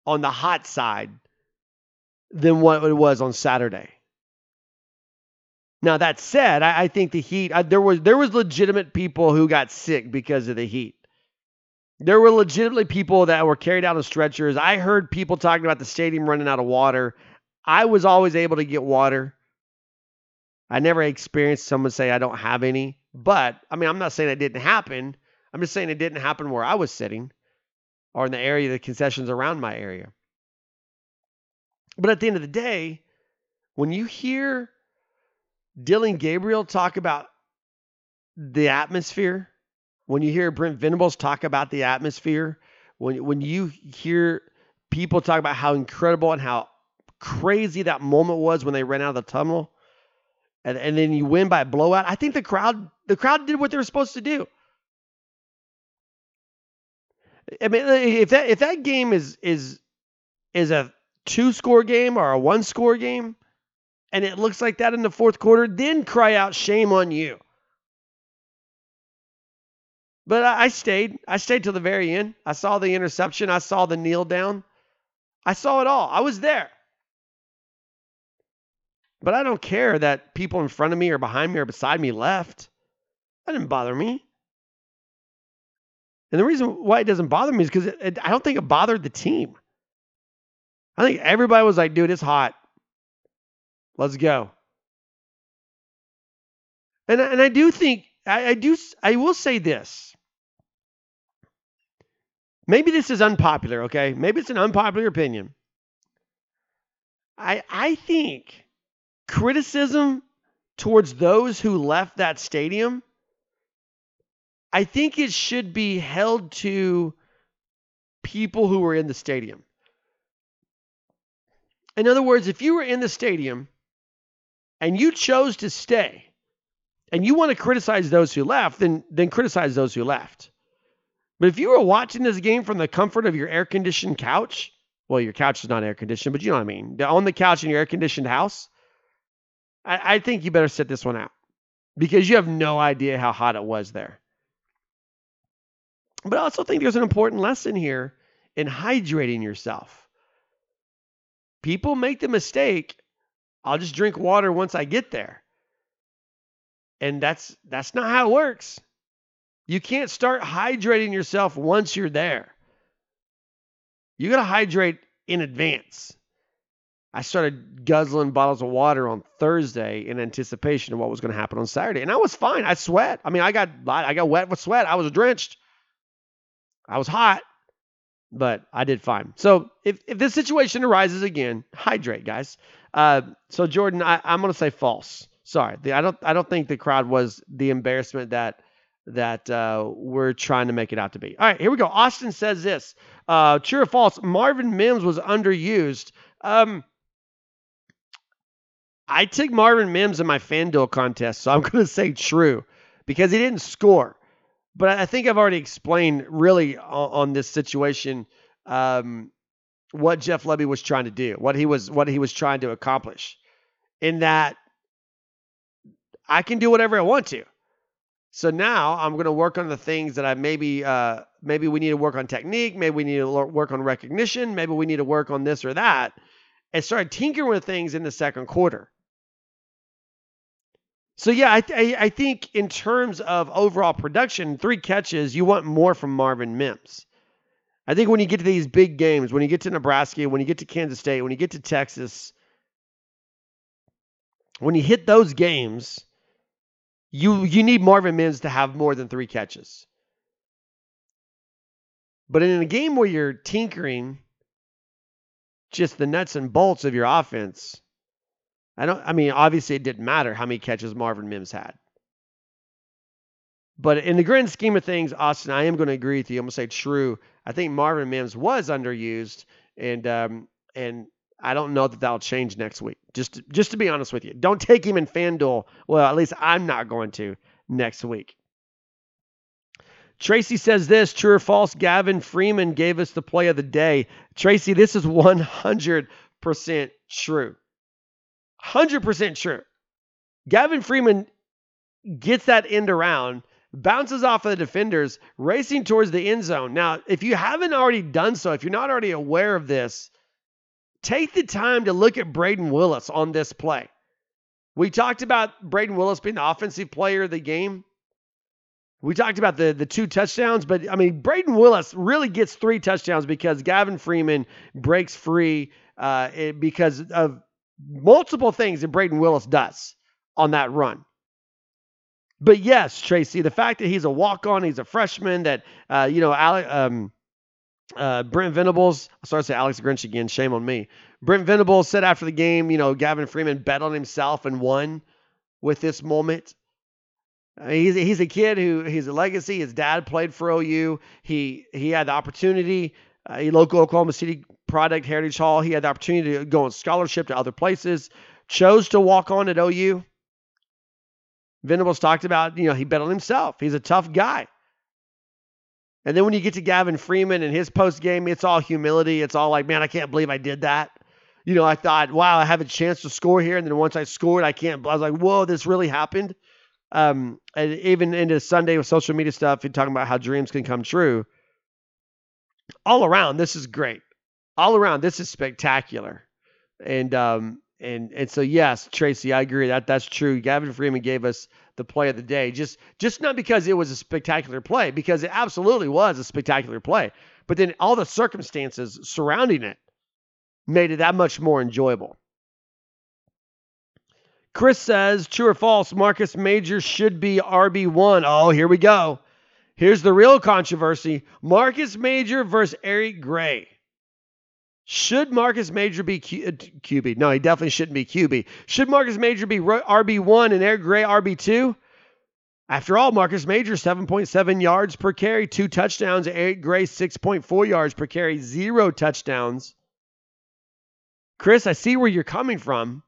on the hot side than what it was on Saturday. Now that said, I, I think the heat. I, there was there was legitimate people who got sick because of the heat. There were legitimately people that were carried out on stretchers. I heard people talking about the stadium running out of water. I was always able to get water. I never experienced someone say I don't have any, but I mean, I'm not saying it didn't happen. I'm just saying it didn't happen where I was sitting or in the area, the concessions around my area. But at the end of the day, when you hear Dillon Gabriel talk about the atmosphere, when you hear Brent Venables talk about the atmosphere, when when you hear people talk about how incredible and how crazy that moment was when they ran out of the tunnel, and, and then you win by a blowout. I think the crowd the crowd did what they were supposed to do. I mean, if that if that game is is is a two score game or a one score game, and it looks like that in the fourth quarter, then cry out shame on you. But I, stayed. I stayed till the very end. I saw the interception. I saw the kneel down. I saw it all. I was there. But I don't care that people in front of me or behind me or beside me left. That didn't bother me. And the reason why it doesn't bother me is because I don't think it bothered the team. I think everybody was like, dude, it's hot. Let's go. And, and I do think, I, I do, I will say this. Maybe this is unpopular, okay? Maybe it's an unpopular opinion. I, I think criticism towards those who left that stadium, I think it should be held to people who were in the stadium. In other words, if you were in the stadium and you chose to stay and you want to criticize those who left, then, then criticize those who left. But if you were watching this game from the comfort of your air conditioned couch, well, your couch is not air conditioned, but you know what I mean, on the couch in your air conditioned house, I, I think you better sit this one out because you have no idea how hot it was there. But I also think there's an important lesson here in hydrating yourself. People make the mistake, I'll just drink water once I get there. And that's that's not how it works. You can't start hydrating yourself once you're there. You got to hydrate in advance. I started guzzling bottles of water on Thursday in anticipation of what was going to happen on Saturday, and I was fine. I sweat. I mean, I got I got wet with sweat. I was drenched. I was hot, but I did fine. So if if this situation arises again, hydrate, guys. Uh, so Jordan, I, I'm going to say false. Sorry, the, I don't I don't think the crowd was the embarrassment that that uh, we're trying to make it out to be. All right, here we go. Austin says this: uh, True or false? Marvin Mims was underused. Um, I took Marvin Mims in my FanDuel contest, so I'm to say true because he didn't score. But I think I've already explained really on, on this situation um, what Jeff Lebby was trying to do, what he was what he was trying to accomplish. In that I can do whatever I want to. So now I'm going to work on the things that I maybe uh, maybe we need to work on technique, maybe we need to work on recognition, maybe we need to work on this or that, and start tinkering with things in the second quarter. So yeah, I, th- I think in terms of overall production, three catches, you want more from Marvin Mims. I think when you get to these big games, when you get to Nebraska, when you get to Kansas State, when you get to Texas, when you hit those games, you you need Marvin Mims to have more than three catches. But in a game where you're tinkering just the nuts and bolts of your offense, I don't I mean obviously it didn't matter how many catches Marvin Mims had. But in the grand scheme of things, Austin, I am going to agree with you. I'm going to say true. I think Marvin Mims was underused, and um, and I don't know that that'll change next week. Just just to be honest with you, don't take him in FanDuel. Well, at least I'm not going to next week. Tracy says this true or false? Gavin Freeman gave us the play of the day. Tracy, this is 100% true. 100% sure. Gavin Freeman gets that end around, bounces off of the defenders, racing towards the end zone. Now, if you haven't already done so, if you're not already aware of this, take the time to look at Brayden Willis on this play. We talked about Brayden Willis being the offensive player of the game. We talked about the the two touchdowns, but I mean Brayden Willis really gets three touchdowns because Gavin Freeman breaks free uh, because of multiple things that Brayden Willis does on that run. But yes, Tracy, the fact that he's a walk on, he's a freshman, that uh, you know, Alec, um, uh, Brent Venables, I started to say Alex Grinch again. Shame on me. Brent Venables said after the game, you know, Gavin Freeman bet on himself and won with this moment. Uh, he's, he's a kid who he's a legacy. His dad played for OU. He he had the opportunity. Uh, a local Oklahoma City product, Heritage Hall. He had the opportunity to go on scholarship to other places. Chose to walk on at OU. Venables talked about, you know, he bet on himself. He's a tough guy. And then when you get to Gavin Freeman and his post game, it's all humility. It's all like, man, I can't believe I did that. You know, I thought, wow, I have a chance to score here. And then once I scored, I can't. I was like, whoa, this really happened. Um, and even into Sunday with social media stuff, you're talking about how dreams can come true. All around, this is great. All around, this is spectacular. And um, and and so yes, Tracy, I agree that that's true. Gavin Freeman gave us the play of the day. Just just not because it was a spectacular play, because it absolutely was a spectacular play, but then all the circumstances surrounding it made it that much more enjoyable. Chris says, true or false, Marcus Major should be RB1. Oh, here we go. Here's the real controversy Marcus Major versus Eric Gray. Should Marcus Major be Q- uh, QB? No, he definitely shouldn't be QB. Should Marcus Major be RB1 and Eric Gray RB2? After all, Marcus Major 7.7 yards per carry, two touchdowns. Eric Gray 6.4 yards per carry, zero touchdowns. Chris, I see where you're coming from,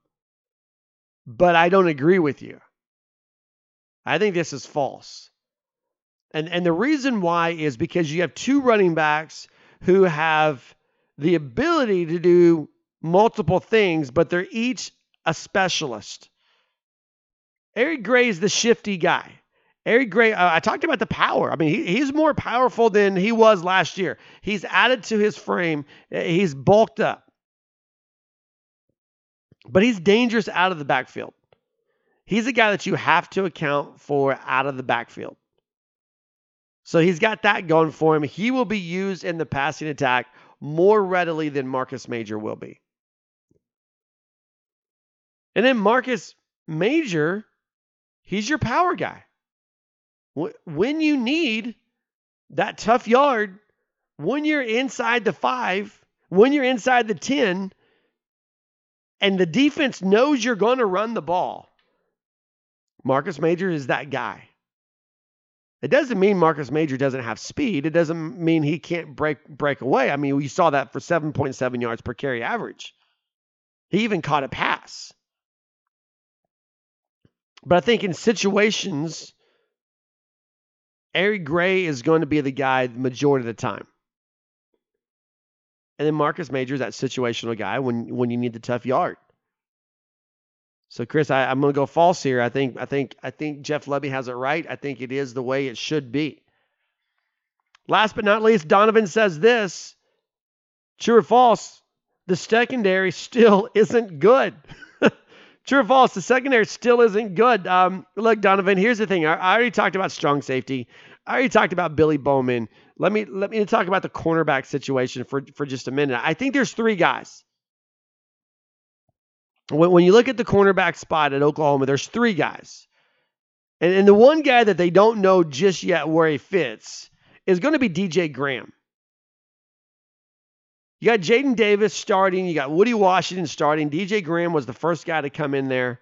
but I don't agree with you. I think this is false. And and the reason why is because you have two running backs who have the ability to do multiple things, but they're each a specialist. Eric Gray is the shifty guy. Eric Gray, uh, I talked about the power. I mean, he, he's more powerful than he was last year. He's added to his frame, uh, he's bulked up. But he's dangerous out of the backfield. He's a guy that you have to account for out of the backfield. So he's got that going for him. He will be used in the passing attack more readily than Marcus Major will be. And then Marcus Major, he's your power guy. When you need that tough yard, when you're inside the five, when you're inside the 10, and the defense knows you're going to run the ball, Marcus Major is that guy. It doesn't mean Marcus Major doesn't have speed. It doesn't mean he can't break break away. I mean, we saw that for 7.7 yards per carry average. He even caught a pass. But I think in situations, Eric Gray is going to be the guy the majority of the time. And then Marcus Major is that situational guy when when you need the tough yard. So Chris, I, am going to go false here. I think I think I think Jeff Lebby has it right. I think it is the way it should be. Last but not least, Donovan says this: True or false? The secondary still isn't good. True or false? The secondary still isn't good. Um, look, Donovan. Here's the thing. I, I already talked about strong safety. I already talked about Billy Bowman. Let me let me talk about the cornerback situation for for just a minute. I think there's three guys. When, when you look at the cornerback spot at Oklahoma, there's three guys. And, and the one guy that they don't know just yet where he fits is going to be DJ Graham. You got Jaden Davis starting. You got Woody Washington starting. DJ Graham was the first guy to come in there.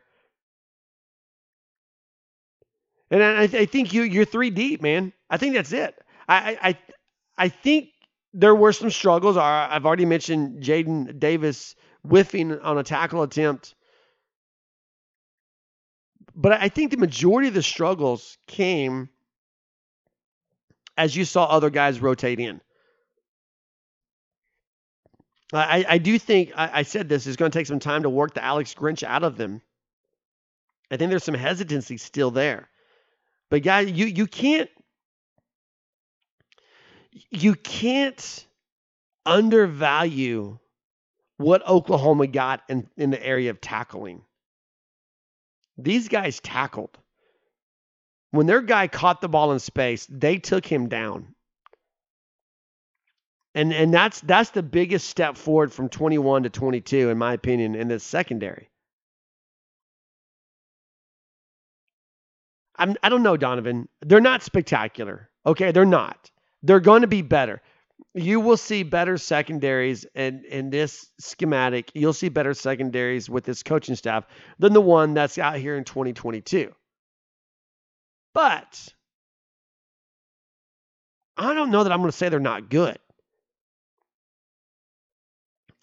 And I, I think you you're three deep, man. I think that's it. I I I think there were some struggles. I've already mentioned Jaden Davis whiffing on a tackle attempt. But I think the majority of the struggles came as you saw other guys rotate in. I, I do think, I, I said this, is going to take some time to work the Alex Grinch out of them. I think there's some hesitancy still there. But guys, you you can't you can't undervalue what Oklahoma got in, in the area of tackling. These guys tackled. When their guy caught the ball in space, they took him down. And and that's that's the biggest step forward from 21 to 22 in my opinion in the secondary. I'm I don't know Donovan. They're not spectacular. Okay, they're not. They're going to be better you will see better secondaries in, in this schematic. You'll see better secondaries with this coaching staff than the one that's out here in 2022. But I don't know that I'm going to say they're not good.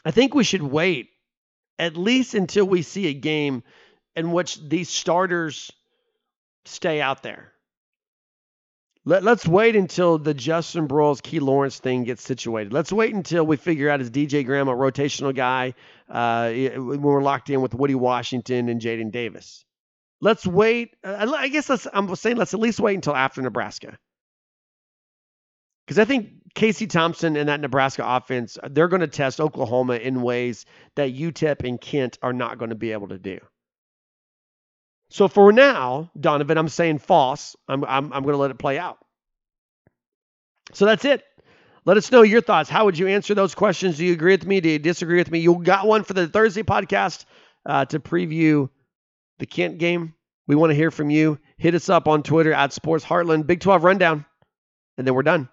I think we should wait at least until we see a game in which these starters stay out there. Let, us wait until the Justin Broiles, Key Lawrence thing gets situated. Let's wait until we figure out is DJ Graham, a rotational guy, uh, when we're locked in with Woody Washington and Jaden Davis. Let's wait. Uh, I guess let's, I'm saying let's at least wait until after Nebraska. Because I think Casey Thompson and that Nebraska offense, they're going to test Oklahoma in ways that UTEP and Kent are not going to be able to do. So for now, Donovan, I'm saying false. I'm, I'm, I'm going to let it play out. So that's it. Let us know your thoughts. How would you answer those questions? Do you agree with me? Do you disagree with me? You got one for the Thursday podcast uh, to preview the Kent game. We want to hear from you. Hit us up on Twitter at Sports Heartland, Big 12 Rundown, and then we're done.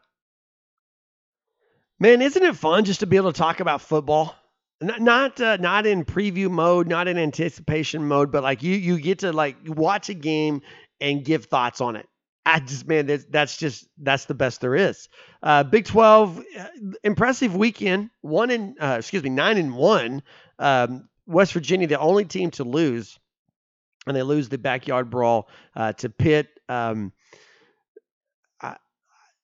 Man, isn't it fun just to be able to talk about football? Not not, uh, not in preview mode, not in anticipation mode, but like you you get to like watch a game and give thoughts on it. I just man, that's, that's just that's the best there is. Uh, Big Twelve, uh, impressive weekend. One in uh, excuse me, nine and one. Um, West Virginia, the only team to lose, and they lose the backyard brawl uh, to Pitt. Um, I,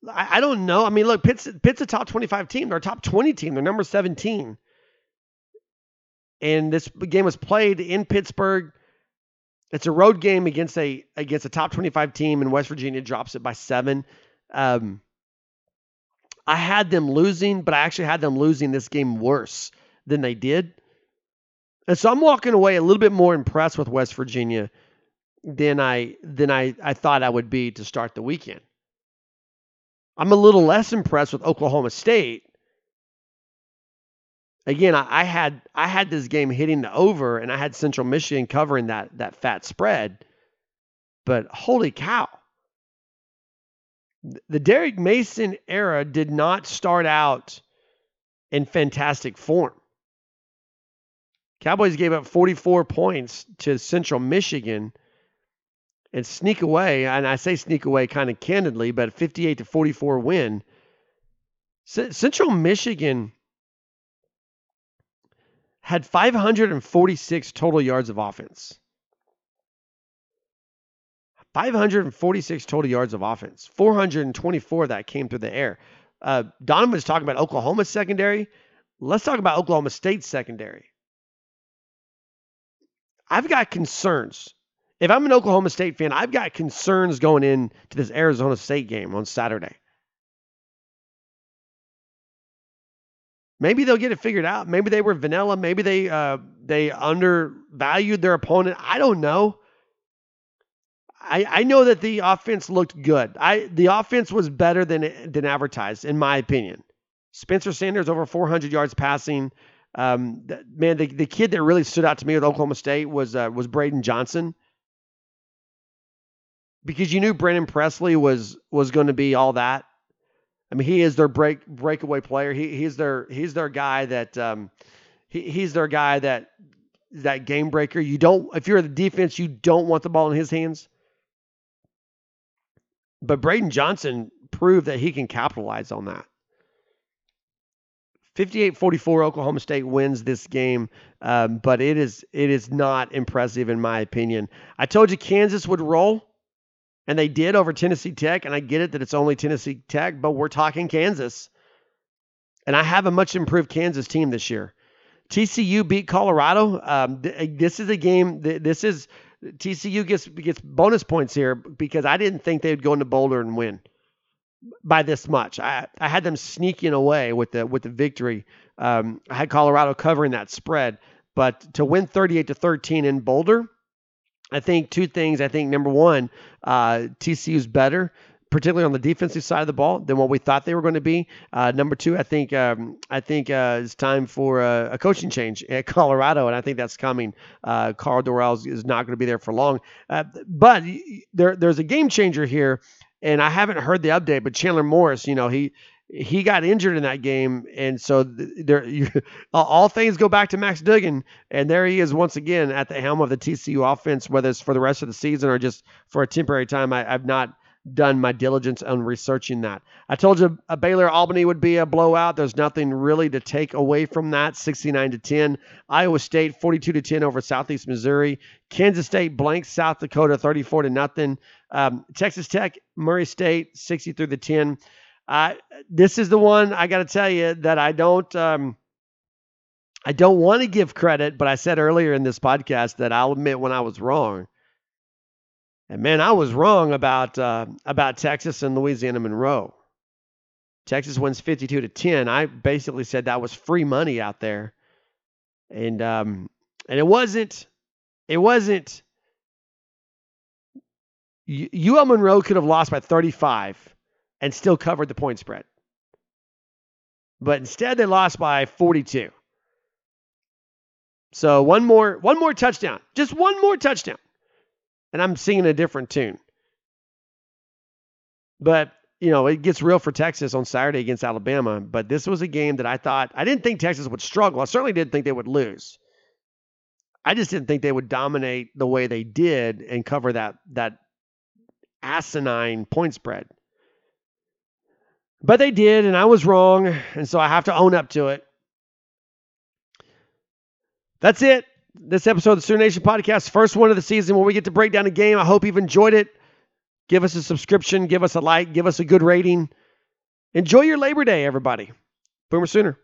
I don't know. I mean, look, Pitt's Pitt's a top twenty-five team. They're a top twenty team. They're number seventeen and this game was played in Pittsburgh. It's a road game against a against a top 25 team, and West Virginia drops it by seven. Um, I had them losing, but I actually had them losing this game worse than they did. And so I'm walking away a little bit more impressed with West Virginia than I than I, I thought I would be to start the weekend. I'm a little less impressed with Oklahoma State again, I, I, had I had this game hitting the over, and I had Central Michigan covering that that fat spread. But holy cow, the Derek Mason era did not start out in fantastic form. Cowboys gave up 44 points to Central Michigan and sneak away, and I say sneak away kind of candidly, but 58 to 44 win. C- Central Michigan had 546 total yards of offense. 546 total yards of offense. 424 that came through the air. Uh, Donovan was talking about Oklahoma's secondary. Let's talk about Oklahoma State's secondary. I've got concerns. If I'm an Oklahoma State fan, I've got concerns going into this Arizona State game on Saturday. Maybe they'll get it figured out. Maybe they were vanilla. Maybe they uh, they undervalued their opponent. I don't know. I, I know that the offense looked good. I the offense was better than than advertised, in my opinion. Spencer Sanders over 400 yards passing. Um, man, the, the kid that really stood out to me with Oklahoma State was uh, was Braydon Johnson because you knew Brennan Presley was was going to be all that. I mean, he is their break breakaway player. He he's their he's their guy that um, he, he's their guy that that game breaker. You don't if you're the defense, you don't want the ball in his hands. But Braydon Johnson proved that he can capitalize on that. 58-44 Oklahoma State wins this game, um, but it is it is not impressive in my opinion. I told you Kansas would roll. And they did over Tennessee Tech. And I get it that it's only Tennessee Tech, but we're talking Kansas. And I have a much improved Kansas team this year. TCU beat Colorado. Um, th- this is a game. Th- this is TCU gets gets bonus points here because I didn't think they would go into Boulder and win by this much. I, I had them sneaking away with the with the victory. Um, I had Colorado covering that spread, but to win 38 to 13 in Boulder, I think two things. I think number one, uh, TCU's better, particularly on the defensive side of the ball, than what we thought they were going to be. Uh, number two, I think um, I think uh, it's time for a, a, coaching change at Colorado, and I think that's coming. Uh, Karl Dorrell is not going to be there for long, uh, but there there's a game changer here. And I haven't heard the update, but Chandler Morris, you know, he he got injured in that game, and so there, you, all things go back to Max Duggan, and there he is once again at the helm of the TCU offense, whether it's for the rest of the season or just for a temporary time. I, have not done my diligence on researching that. I told you a Baylor Albany would be a blowout. There's nothing really to take away from that. 69 to 10. Iowa State 42 to 10 over Southeast Missouri. Kansas State blank South Dakota 34 to nothing. Um, Texas Tech Murray State 63 to 10. This is the one I got to tell you that I don't. Um, I don't want to give credit, but I said earlier in this podcast that I'll admit when I was wrong. And man, I was wrong about uh, about Texas and Louisiana Monroe. Texas wins 52 to 10. I basically said that was free money out there. And um and it wasn't it wasn't UL Monroe could have lost by 35 and still covered the point spread. But instead they lost by 42. So one more one more touchdown. Just one more touchdown. And I'm singing a different tune. But, you know, it gets real for Texas on Saturday against Alabama, but this was a game that I thought I didn't think Texas would struggle. I certainly didn't think they would lose. I just didn't think they would dominate the way they did and cover that that asinine point spread. But they did, and I was wrong, and so I have to own up to it. That's it. This episode of the Sooner Nation podcast, first one of the season where we get to break down a game. I hope you've enjoyed it. Give us a subscription, give us a like, give us a good rating. Enjoy your Labor Day, everybody. Boomer Sooner.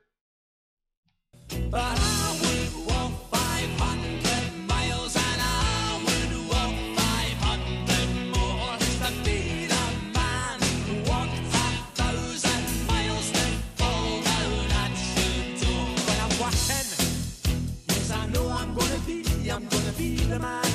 Who's